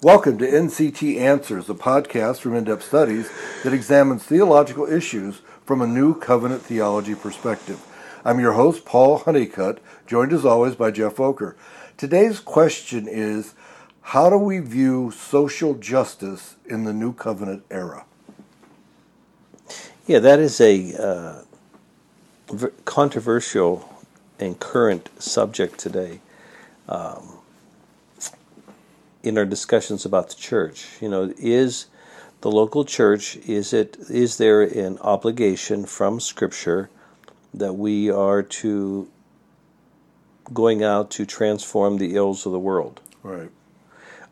Welcome to NCT Answers, a podcast from In Depth Studies that examines theological issues from a new covenant theology perspective. I'm your host, Paul Honeycutt, joined as always by Jeff Volker. Today's question is How do we view social justice in the new covenant era? Yeah, that is a uh, controversial and current subject today. Um, in our discussions about the church. You know, is the local church is it is there an obligation from Scripture that we are to going out to transform the ills of the world? Right.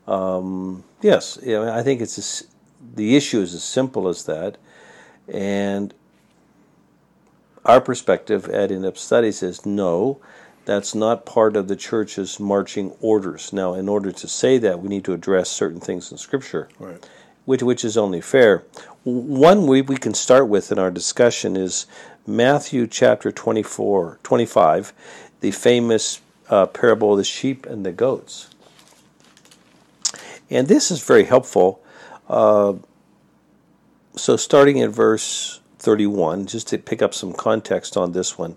Um, yes, I think it's the issue is as simple as that, and our perspective at In Depth Studies is no. That's not part of the church's marching orders. Now, in order to say that, we need to address certain things in Scripture, right. which, which is only fair. One we, we can start with in our discussion is Matthew chapter 24, 25, the famous uh, parable of the sheep and the goats. And this is very helpful. Uh, so, starting at verse 31, just to pick up some context on this one.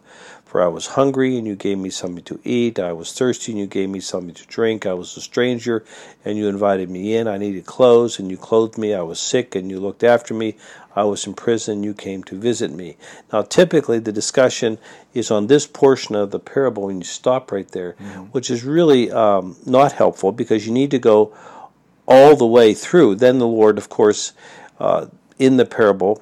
For I was hungry, and you gave me something to eat. I was thirsty, and you gave me something to drink. I was a stranger, and you invited me in. I needed clothes, and you clothed me. I was sick, and you looked after me. I was in prison, and you came to visit me. Now, typically, the discussion is on this portion of the parable, and you stop right there, mm-hmm. which is really um, not helpful because you need to go all the way through. Then the Lord, of course, uh, in the parable,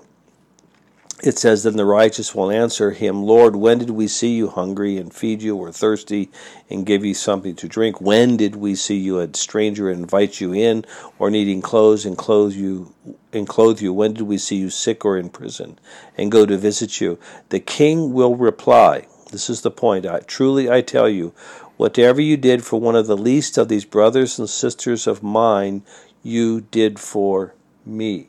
it says, Then the righteous will answer him, Lord, when did we see you hungry and feed you, or thirsty and give you something to drink? When did we see you a stranger and invite you in, or needing clothes and clothe you and clothe you? When did we see you sick or in prison and go to visit you? The king will reply, This is the point. I, truly I tell you, whatever you did for one of the least of these brothers and sisters of mine, you did for me.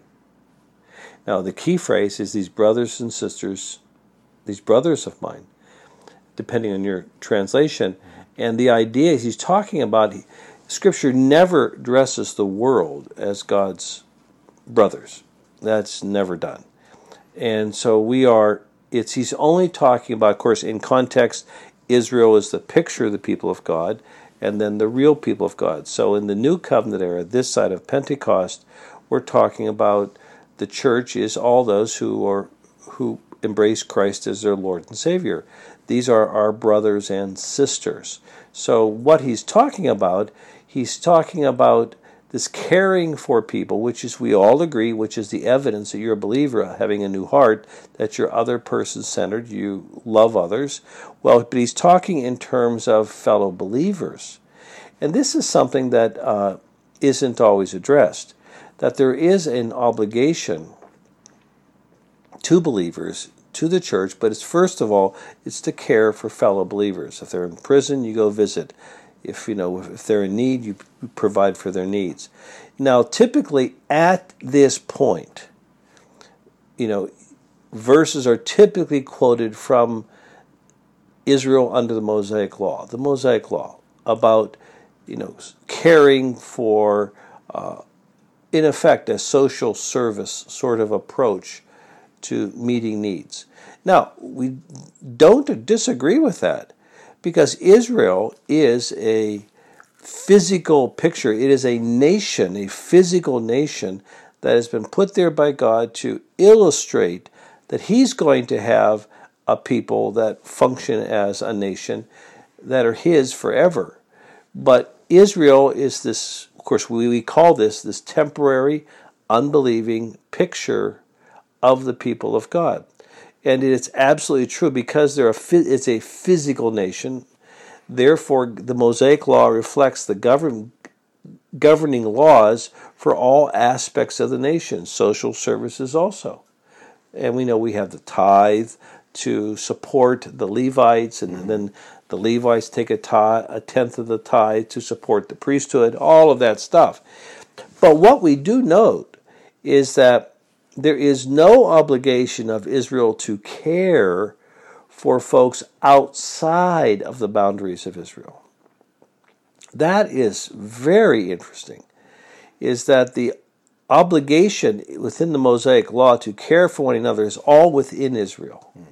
Now, the key phrase is these brothers and sisters, these brothers of mine, depending on your translation. And the idea is he's talking about Scripture never addresses the world as God's brothers. That's never done. And so we are, it's, he's only talking about, of course, in context, Israel is the picture of the people of God, and then the real people of God. So in the New Covenant era, this side of Pentecost, we're talking about the church is all those who are who embrace Christ as their Lord and Savior. These are our brothers and sisters. So what he's talking about, he's talking about this caring for people, which is we all agree, which is the evidence that you're a believer, having a new heart, that you're other person centered, you love others. Well, but he's talking in terms of fellow believers. And this is something that uh, not always addressed that there is an obligation to believers to the church but it's first of all it's to care for fellow believers. If they're in prison you go visit. If you know if they're in need you provide for their needs. Now typically at this point you know verses are typically quoted from Israel under the Mosaic law the Mosaic law about you know caring for uh, in effect, a social service sort of approach to meeting needs. Now, we don't disagree with that because Israel is a physical picture. It is a nation, a physical nation that has been put there by God to illustrate that He's going to have a people that function as a nation that are His forever. But Israel is this course, we, we call this this temporary, unbelieving picture of the people of God. And it's absolutely true because they're a, it's a physical nation. Therefore, the Mosaic Law reflects the government, governing laws for all aspects of the nation, social services also. And we know we have the tithe to support the Levites, and then the Levites take a, tithe, a tenth of the tithe to support the priesthood, all of that stuff. But what we do note is that there is no obligation of Israel to care for folks outside of the boundaries of Israel. That is very interesting, is that the obligation within the Mosaic law to care for one another is all within Israel. Mm.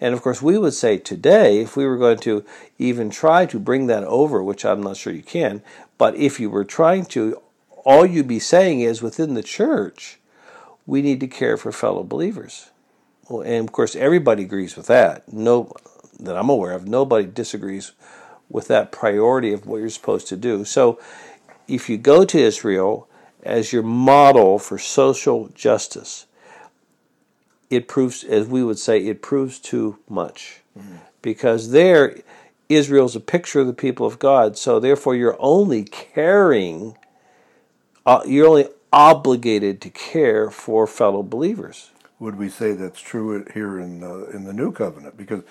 And of course, we would say today, if we were going to even try to bring that over, which I'm not sure you can, but if you were trying to, all you'd be saying is within the church, we need to care for fellow believers. Well, and of course, everybody agrees with that. No, that I'm aware of, nobody disagrees with that priority of what you're supposed to do. So, if you go to Israel as your model for social justice, it proves, as we would say, it proves too much. Mm-hmm. Because there, Israel's a picture of the people of God, so therefore you're only caring, uh, you're only obligated to care for fellow believers. Would we say that's true here in the, in the New Covenant? Because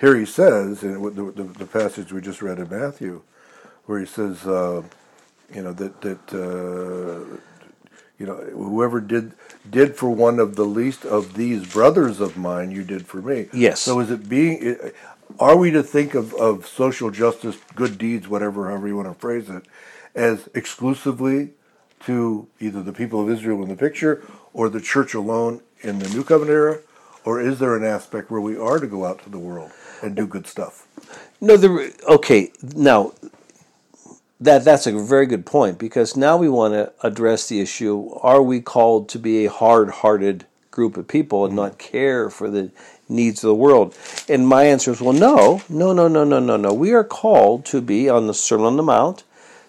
here he says, in the, the, the passage we just read in Matthew, where he says, uh, you know, that, that uh, you know, whoever did did for one of the least of these brothers of mine, you did for me. Yes. So is it being? Are we to think of, of social justice, good deeds, whatever, however you want to phrase it, as exclusively to either the people of Israel in the picture or the church alone in the New Covenant era, or is there an aspect where we are to go out to the world and do good stuff? No, the okay. Now that that's a very good point because now we want to address the issue: Are we called to be a hard-hearted group of people and not care for the needs of the world? And my answer is, well, no, no, no, no, no, no, no. We are called to be on the Sermon on the Mount,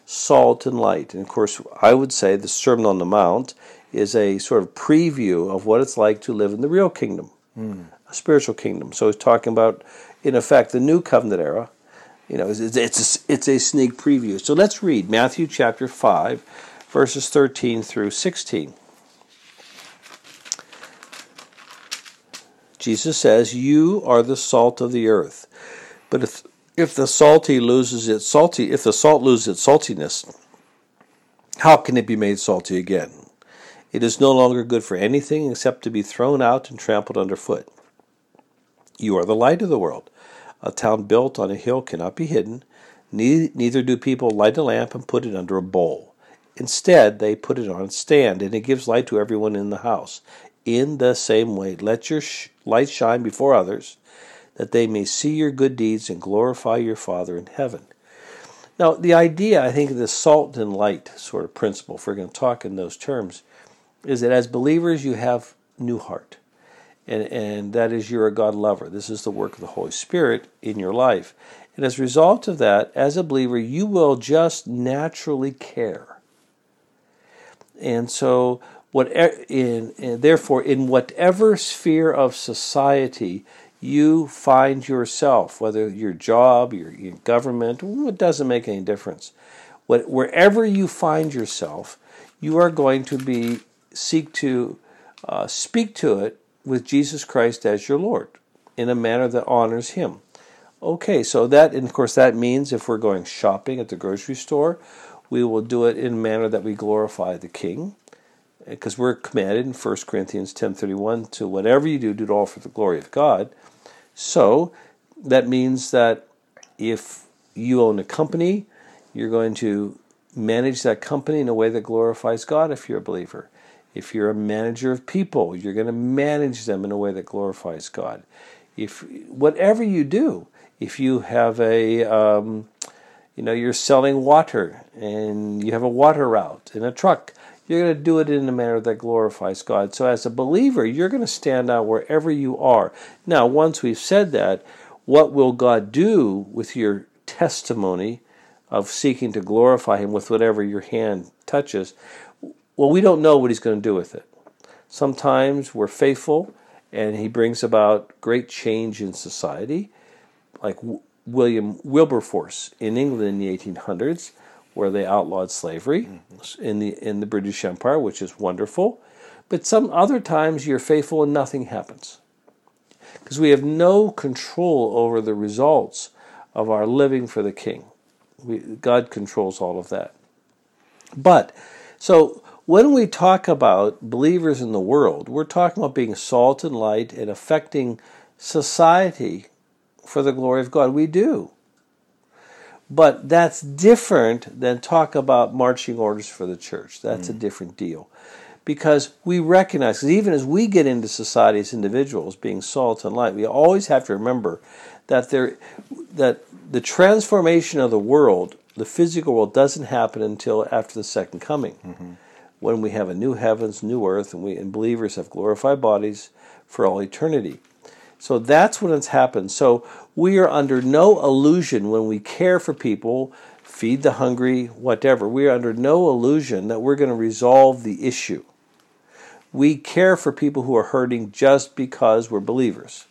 salt and light. And of course, I would say the Sermon on the Mount is a sort of preview of what it's like to live in the real kingdom, mm. a spiritual kingdom. So he's talking about, in effect, the new covenant era you know, it's, it's, a, it's a sneak preview. So let's read Matthew chapter 5, verses 13 through 16. Jesus says, You are the salt of the earth. But if, if the salty loses its salty, if the salt loses its saltiness, how can it be made salty again? It is no longer good for anything except to be thrown out and trampled underfoot. You are the light of the world. A town built on a hill cannot be hidden, neither do people light a lamp and put it under a bowl. Instead, they put it on a stand, and it gives light to everyone in the house. In the same way, let your sh- light shine before others, that they may see your good deeds and glorify your Father in heaven. Now, the idea, I think, of the salt and light sort of principle, if we're going to talk in those terms, is that as believers, you have new heart and, and that is you're a God lover. This is the work of the Holy Spirit in your life. And as a result of that, as a believer, you will just naturally care. And so, what in, and therefore, in whatever sphere of society you find yourself, whether your job, your, your government, it doesn't make any difference. What, wherever you find yourself, you are going to be seek to uh, speak to it with Jesus Christ as your Lord in a manner that honors Him. Okay, so that, and of course, that means if we're going shopping at the grocery store, we will do it in a manner that we glorify the King, eh, because we're commanded in 1 Corinthians 10:31 to whatever you do, do it all for the glory of God. So that means that if you own a company, you're going to manage that company in a way that glorifies God if you're a believer. If you're a manager of people, you're going to manage them in a way that glorifies God. If whatever you do, if you have a, um, you know, you're selling water and you have a water route in a truck, you're going to do it in a manner that glorifies God. So, as a believer, you're going to stand out wherever you are. Now, once we've said that, what will God do with your testimony of seeking to glorify Him with whatever your hand touches? Well, we don't know what he's going to do with it. Sometimes we're faithful and he brings about great change in society, like William Wilberforce in England in the 1800s where they outlawed slavery mm-hmm. in the in the British Empire, which is wonderful. But some other times you're faithful and nothing happens. Because we have no control over the results of our living for the king. We, God controls all of that. But so when we talk about believers in the world, we're talking about being salt and light and affecting society for the glory of God. We do. But that's different than talk about marching orders for the church. That's mm. a different deal. Because we recognize, because even as we get into society as individuals, being salt and light, we always have to remember that there, that the transformation of the world, the physical world, doesn't happen until after the second coming. Mm-hmm when we have a new heavens, new earth, and we and believers have glorified bodies for all eternity. So that's when it's happened. So we are under no illusion when we care for people, feed the hungry, whatever. We are under no illusion that we're going to resolve the issue. We care for people who are hurting just because we're believers.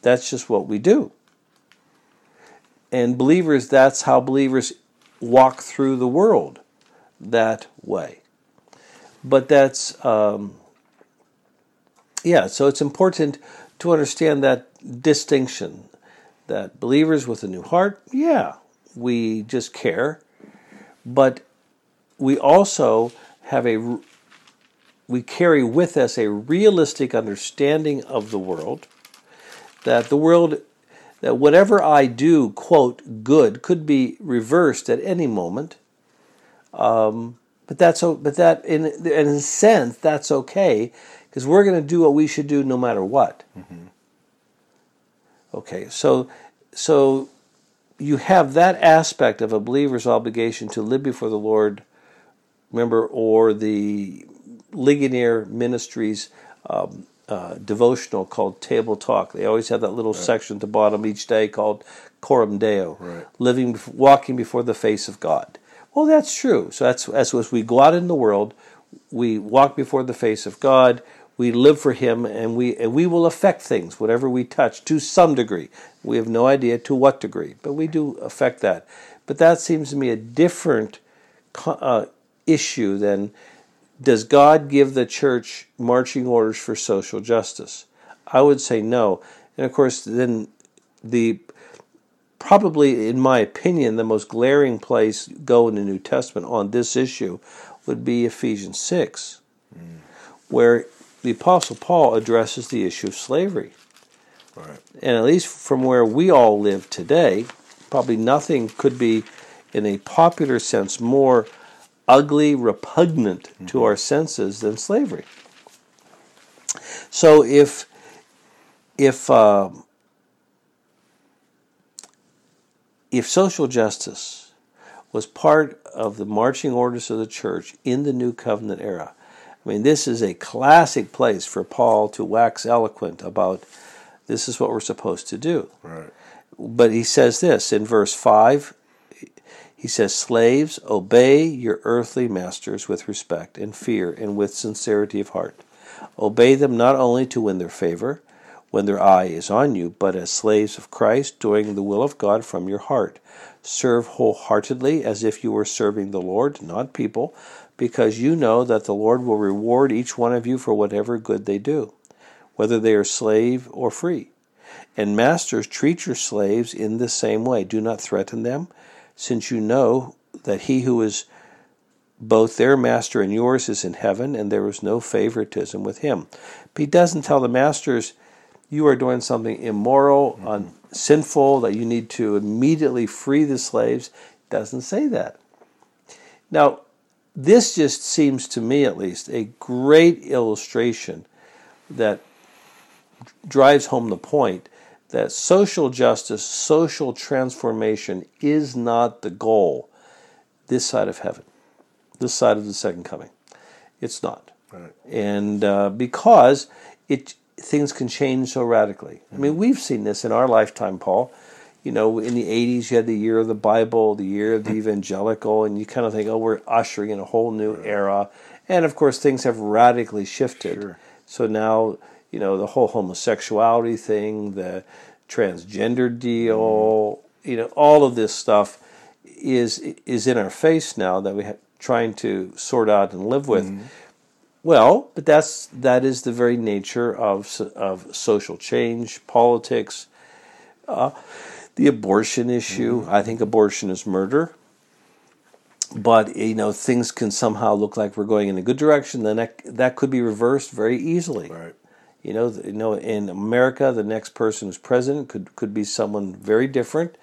That's just what we do. And believers, that's how believers walk through the world that way but that's um, yeah. So it's important to understand that distinction that believers with a new heart, yeah, we just care, but we also have a we carry with us a realistic understanding of the world that the world that whatever I do, quote, good, could be reversed at any moment. Um, but that's but that in in a sense that's okay because we're going to do what we should do no matter what. Mm-hmm. Okay, so so you have that aspect of a believer's obligation to live before the Lord. Remember, or the Ligonier Ministries um, uh, devotional called Table Talk. They always have that little right. section at the bottom each day called Coram Deo, right. living, walking before the face of God. Well, that's true. So that's as as we go out in the world, we walk before the face of God, we live for Him, and we and we will affect things, whatever we touch, to some degree. We have no idea to what degree, but we do affect that. But that seems to me a different uh, issue than does God give the church marching orders for social justice? I would say no. And of course, then the probably, in my opinion, the most glaring place go in the New Testament on this issue would be Ephesians 6, mm. where the Apostle Paul addresses the issue of slavery. Right. And at least from where we all live today, probably nothing could be, in a popular sense, more ugly, repugnant mm-hmm. to our senses than slavery. So if if um, if social justice was part of the marching orders of the church in the New Covenant era, I mean, this is a classic place for Paul to wax eloquent about this is what we're supposed to do. Right. But he says this in verse 5 he says, Slaves, obey your earthly masters with respect and fear and with sincerity of heart. Obey them not only to win their favor, when their eye is on you, but as slaves of Christ, doing the will of God from your heart. Serve wholeheartedly as if you were serving the Lord, not people, because you know that the Lord will reward each one of you for whatever good they do, whether they are slave or free. And masters, treat your slaves in the same way. Do not threaten them, since you know that he who is both their master and yours is in heaven, and there is no favoritism with him. But he doesn't tell the masters, you are doing something immoral, mm-hmm. sinful, that you need to immediately free the slaves. It doesn't say that. Now, this just seems to me, at least, a great illustration that drives home the point that social justice, social transformation is not the goal this side of heaven, this side of the second coming. It's not. Right. And uh, because it things can change so radically. I mean, mm-hmm. we've seen this in our lifetime, Paul. You know, in the 80s, you had the year of the Bible, the year of the mm-hmm. evangelical, and you kind of think, oh, we're ushering in a whole new era. And of course, things have radically shifted. Sure. So now, you know, the whole homosexuality thing, the transgender deal, mm-hmm. you know, all of this stuff is is in our face now that we're trying to sort out and live with. Mm-hmm. Well, but that's that is the very nature of of social change, politics, uh, the abortion issue. I think abortion is murder. But you know things can somehow look like we're going in a good direction. Then that, that could be reversed very easily. Right. You know, you know, in America, the next person who's president could could be someone very different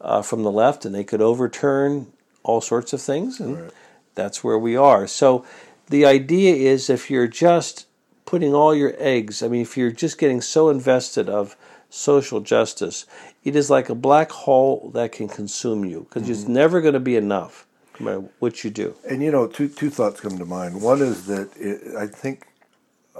uh, from the left, and they could overturn all sorts of things, and Right. that's where we are. So, the idea is if you're just putting all your eggs, I mean, if you're just getting so invested of social justice, it is like a black hole that can consume you because it's mm-hmm. never going to be enough, no matter what you do. And you know, two two thoughts come to mind. One is that it, I think,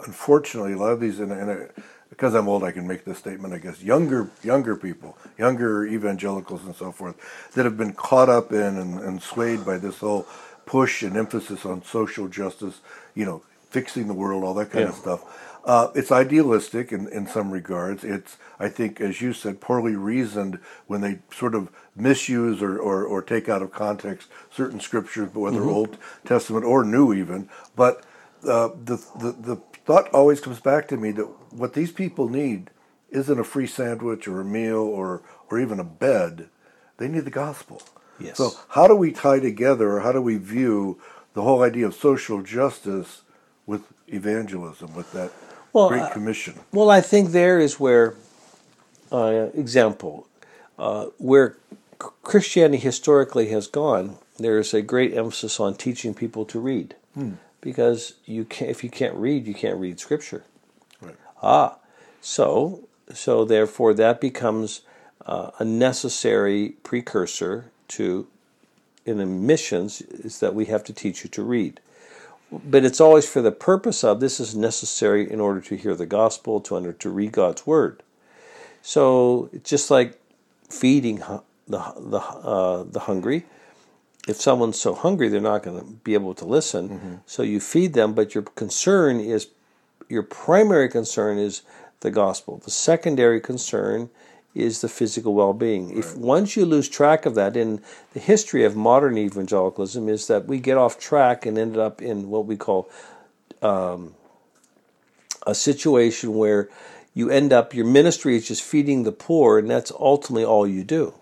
unfortunately, a lot of these, and, and I, because I'm old, I can make this statement. I guess younger younger people, younger evangelicals, and so forth, that have been caught up in and, and swayed by this whole push and emphasis on social justice. You know, fixing the world, all that kind of stuff. Uh, it's idealistic in, in some regards. It's, I think, as you said, poorly reasoned when they sort of misuse or, or, or take out of context certain scriptures, whether Old Testament or New even. But uh, the, the, the thought always comes back to me that what these people need isn't a free sandwich or a meal or, or even a bed. They need the gospel. Yes. So how do we tie together or how do we view the whole idea of social justice with evangelism, with that Well, Great uh, Commission? Well, I think there is where, uh, example, uh, where Christianity historically has gone. There is a great emphasis on teaching people to read, because you can if you can't read, you can't read Scripture. Right. Ah, so so therefore that becomes uh, a necessary precursor to in the missions is that we have to teach you to read but it's always for the purpose of this is necessary in order to hear the gospel to under to read God's word. So it's just like feeding the the uh, the hungry. If someone's so hungry, they're not going to be able to listen. So you feed them, but your concern is your primary concern is the gospel. The secondary concern is the physical well-being. If once you lose track of that, in the history of modern evangelicalism, is that we get off track and ended up in what we call um, a situation where you end up your ministry is just feeding the poor, and that's ultimately all you do.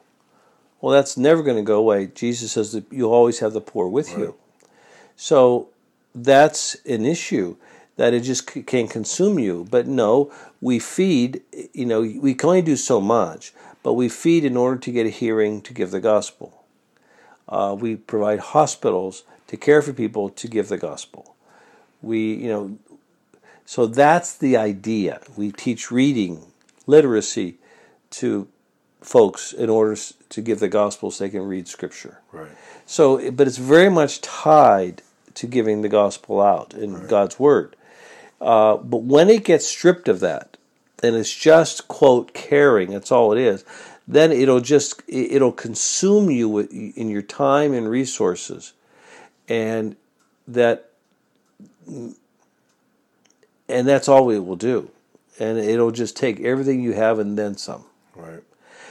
Well, that's never going to go away. Jesus says that you always have the poor with you. So that's an issue that it just c- can consume you. But no, we feed, you know, we can only do so much, but we feed in order to get a hearing to give the gospel. Uh, we provide hospitals to care for people to give the gospel. We, you know, so that's the idea. We teach reading, literacy to folks in order to give the gospel so they can read scripture. Right. So, but it's very much tied to giving the gospel out in God's word. Uh, but when it gets stripped of that, and it's just quote caring, that's all it is. Then it'll just it- it'll consume you in your time and resources, and that and that's all it will do, and it'll just take everything you have and then some. Right.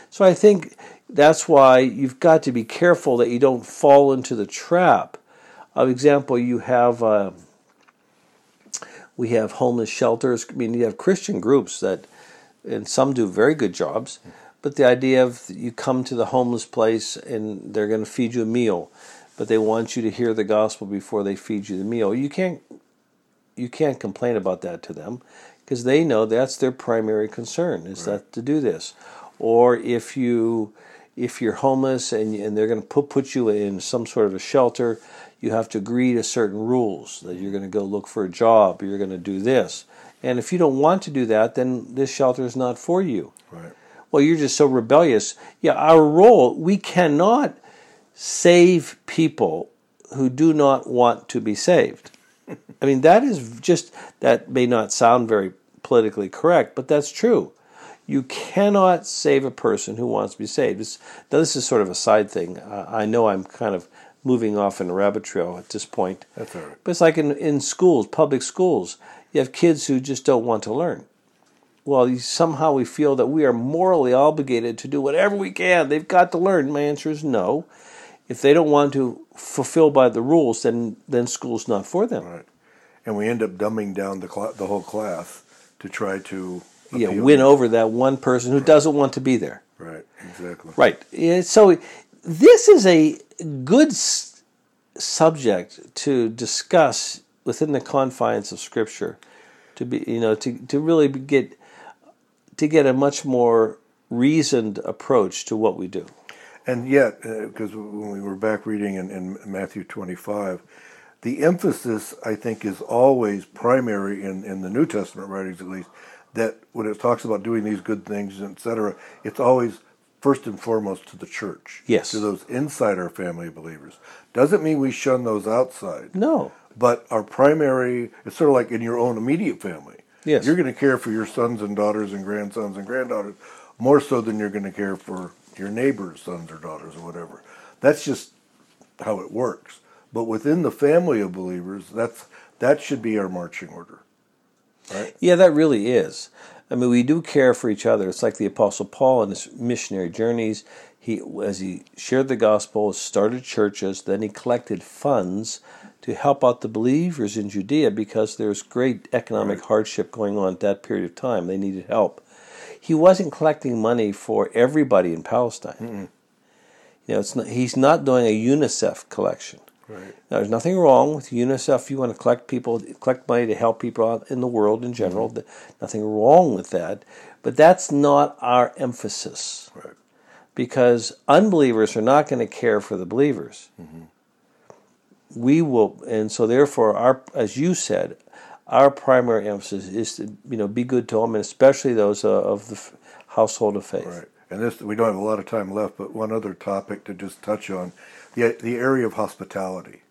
So I think that's why you've got to be careful that you don't fall into the trap. Of example, you have uh, we have homeless shelters. I mean, you have Christian groups that, and some do very good jobs. But the idea of you come to the homeless place and they're going to feed you a meal, but they want you to hear the gospel before they feed you the meal. You can't you can't complain about that to them because they know that's their primary concern is that to do this or if you if you're homeless and, and they're going to put, put you in some sort of a shelter you have to agree to certain rules that you're going to go look for a job you're going to do this and if you don't want to do that then this shelter is not for you Right. well you're just so rebellious yeah our role we cannot save people who do not want to be saved I mean, that is just, that may not sound very politically correct, but that's true. You cannot save a person who wants to be saved. This, now, this is sort of a side thing. Uh, I know I'm kind of moving off in a rabbit trail at this point. That's all right. But it's like in, in schools, public schools, you have kids who just don't want to learn. Well, you, somehow we feel that we are morally obligated to do whatever we can. They've got to learn. My answer is no. If they don't want to fulfill by the rules, then then school's not for them. Right. And we end up dumbing down the cl- the whole class to try to Yeah, win over that one person who doesn't want to be there. Right. Exactly. Right. Yeah, So this is a good s- subject to discuss within the confines of Scripture, to be you know to to really get to get a much more reasoned approach to what we do. And yet, uh, because when we were back reading in, in Matthew 25, the emphasis, I think, is always primary in, in the New Testament writings, at least, that when it talks about doing these good things, etc., it's always first and foremost to the church. Yes. To those inside our family of believers. Doesn't mean we shun those outside. No. But our primary, it's sort of like in your own immediate family. Yes. You're going to care for your sons and daughters and grandsons and granddaughters more so than you're going to care for your neighbor's sons or daughters or whatever. That's just how it works. But within the family of believers, that's that should be our marching order. Right? Yeah, that really is. I mean, we do care for each other. It's like the Apostle Paul in his missionary journeys. He, as he shared the gospel, started churches. Then he collected funds to help out the believers in Judea because there's great economic hardship going on at that period of time. They needed help. He wasn't collecting money for everybody in Palestine. You know, it's not, he's not doing a UNICEF collection. Right. Now, there's nothing wrong with UNICEF. You want to collect people, collect money to help people out in the world in general. th- Nothing wrong with that. But that's not our emphasis Right. because unbelievers are not going to care for the believers. We will, and so therefore, our as you said, our primary emphasis is to you know be good to them, and especially those uh, of the f- household of faith. Right. And this we don't have a lot of time left, but one other topic to just touch on the the area of hospitality.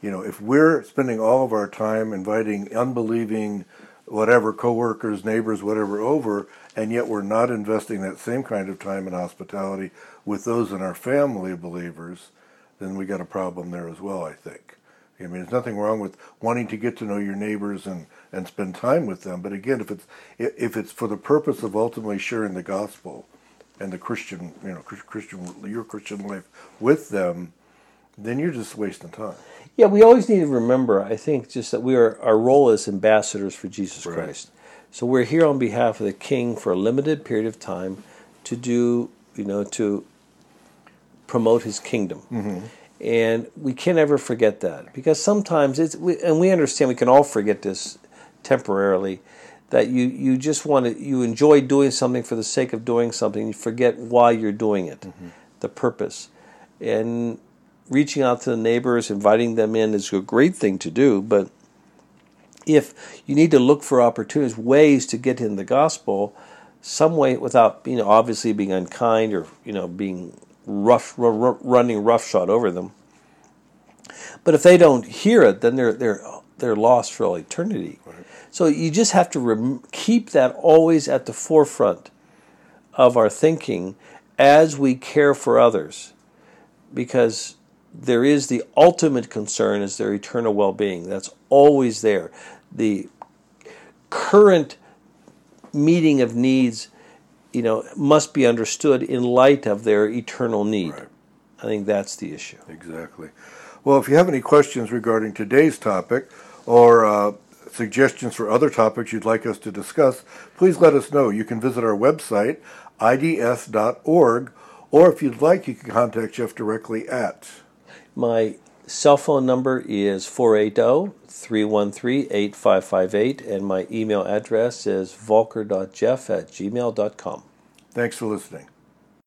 You know, if we're spending all of our time inviting unbelieving whatever coworkers, neighbors, whatever over, and yet we're not investing that same kind of time in hospitality with those in our family believers, then we got a problem there as well, I think. I mean, there's nothing wrong with wanting to get to know your neighbors and, and spend time with them. But again, if it's if it's for the purpose of ultimately sharing the gospel and the Christian, you know, Christian your Christian life with them, then you're just wasting time. Yeah, we always need to remember. I think just that we are our role as ambassadors for Jesus Right. Christ. So we're here on behalf of the King for a limited period of time to do, you know, to promote His kingdom. Mm-hmm. And we can't ever forget that because sometimes it's, we, and we understand we can all forget this temporarily. That you, you just want to you enjoy doing something for the sake of doing something. You forget why you're doing it, mm-hmm. the purpose, and reaching out to the neighbors, inviting them in is a great thing to do. But if you need to look for opportunities, ways to get in the gospel, some way without you know obviously being unkind or you know being rough, ru- ru- running roughshod over them. But if they don't hear it, then they're they're they're lost for all eternity. So you just have to rem- keep that always at the forefront of our thinking as we care for others, because there is the ultimate concern is their eternal well-being. That's always there. The current meeting of needs, you know, must be understood in light of their eternal need. Right. I think that's the issue. Exactly. Well, if you have any questions regarding today's topic or uh, suggestions for other topics you'd like us to discuss, please let us know. You can visit our website, ids.org, or if you'd like, you can contact Jeff directly at. My cell phone number is oh, 480 313 8558, and my email address is volker.jeff at gmail.com. Thanks for listening.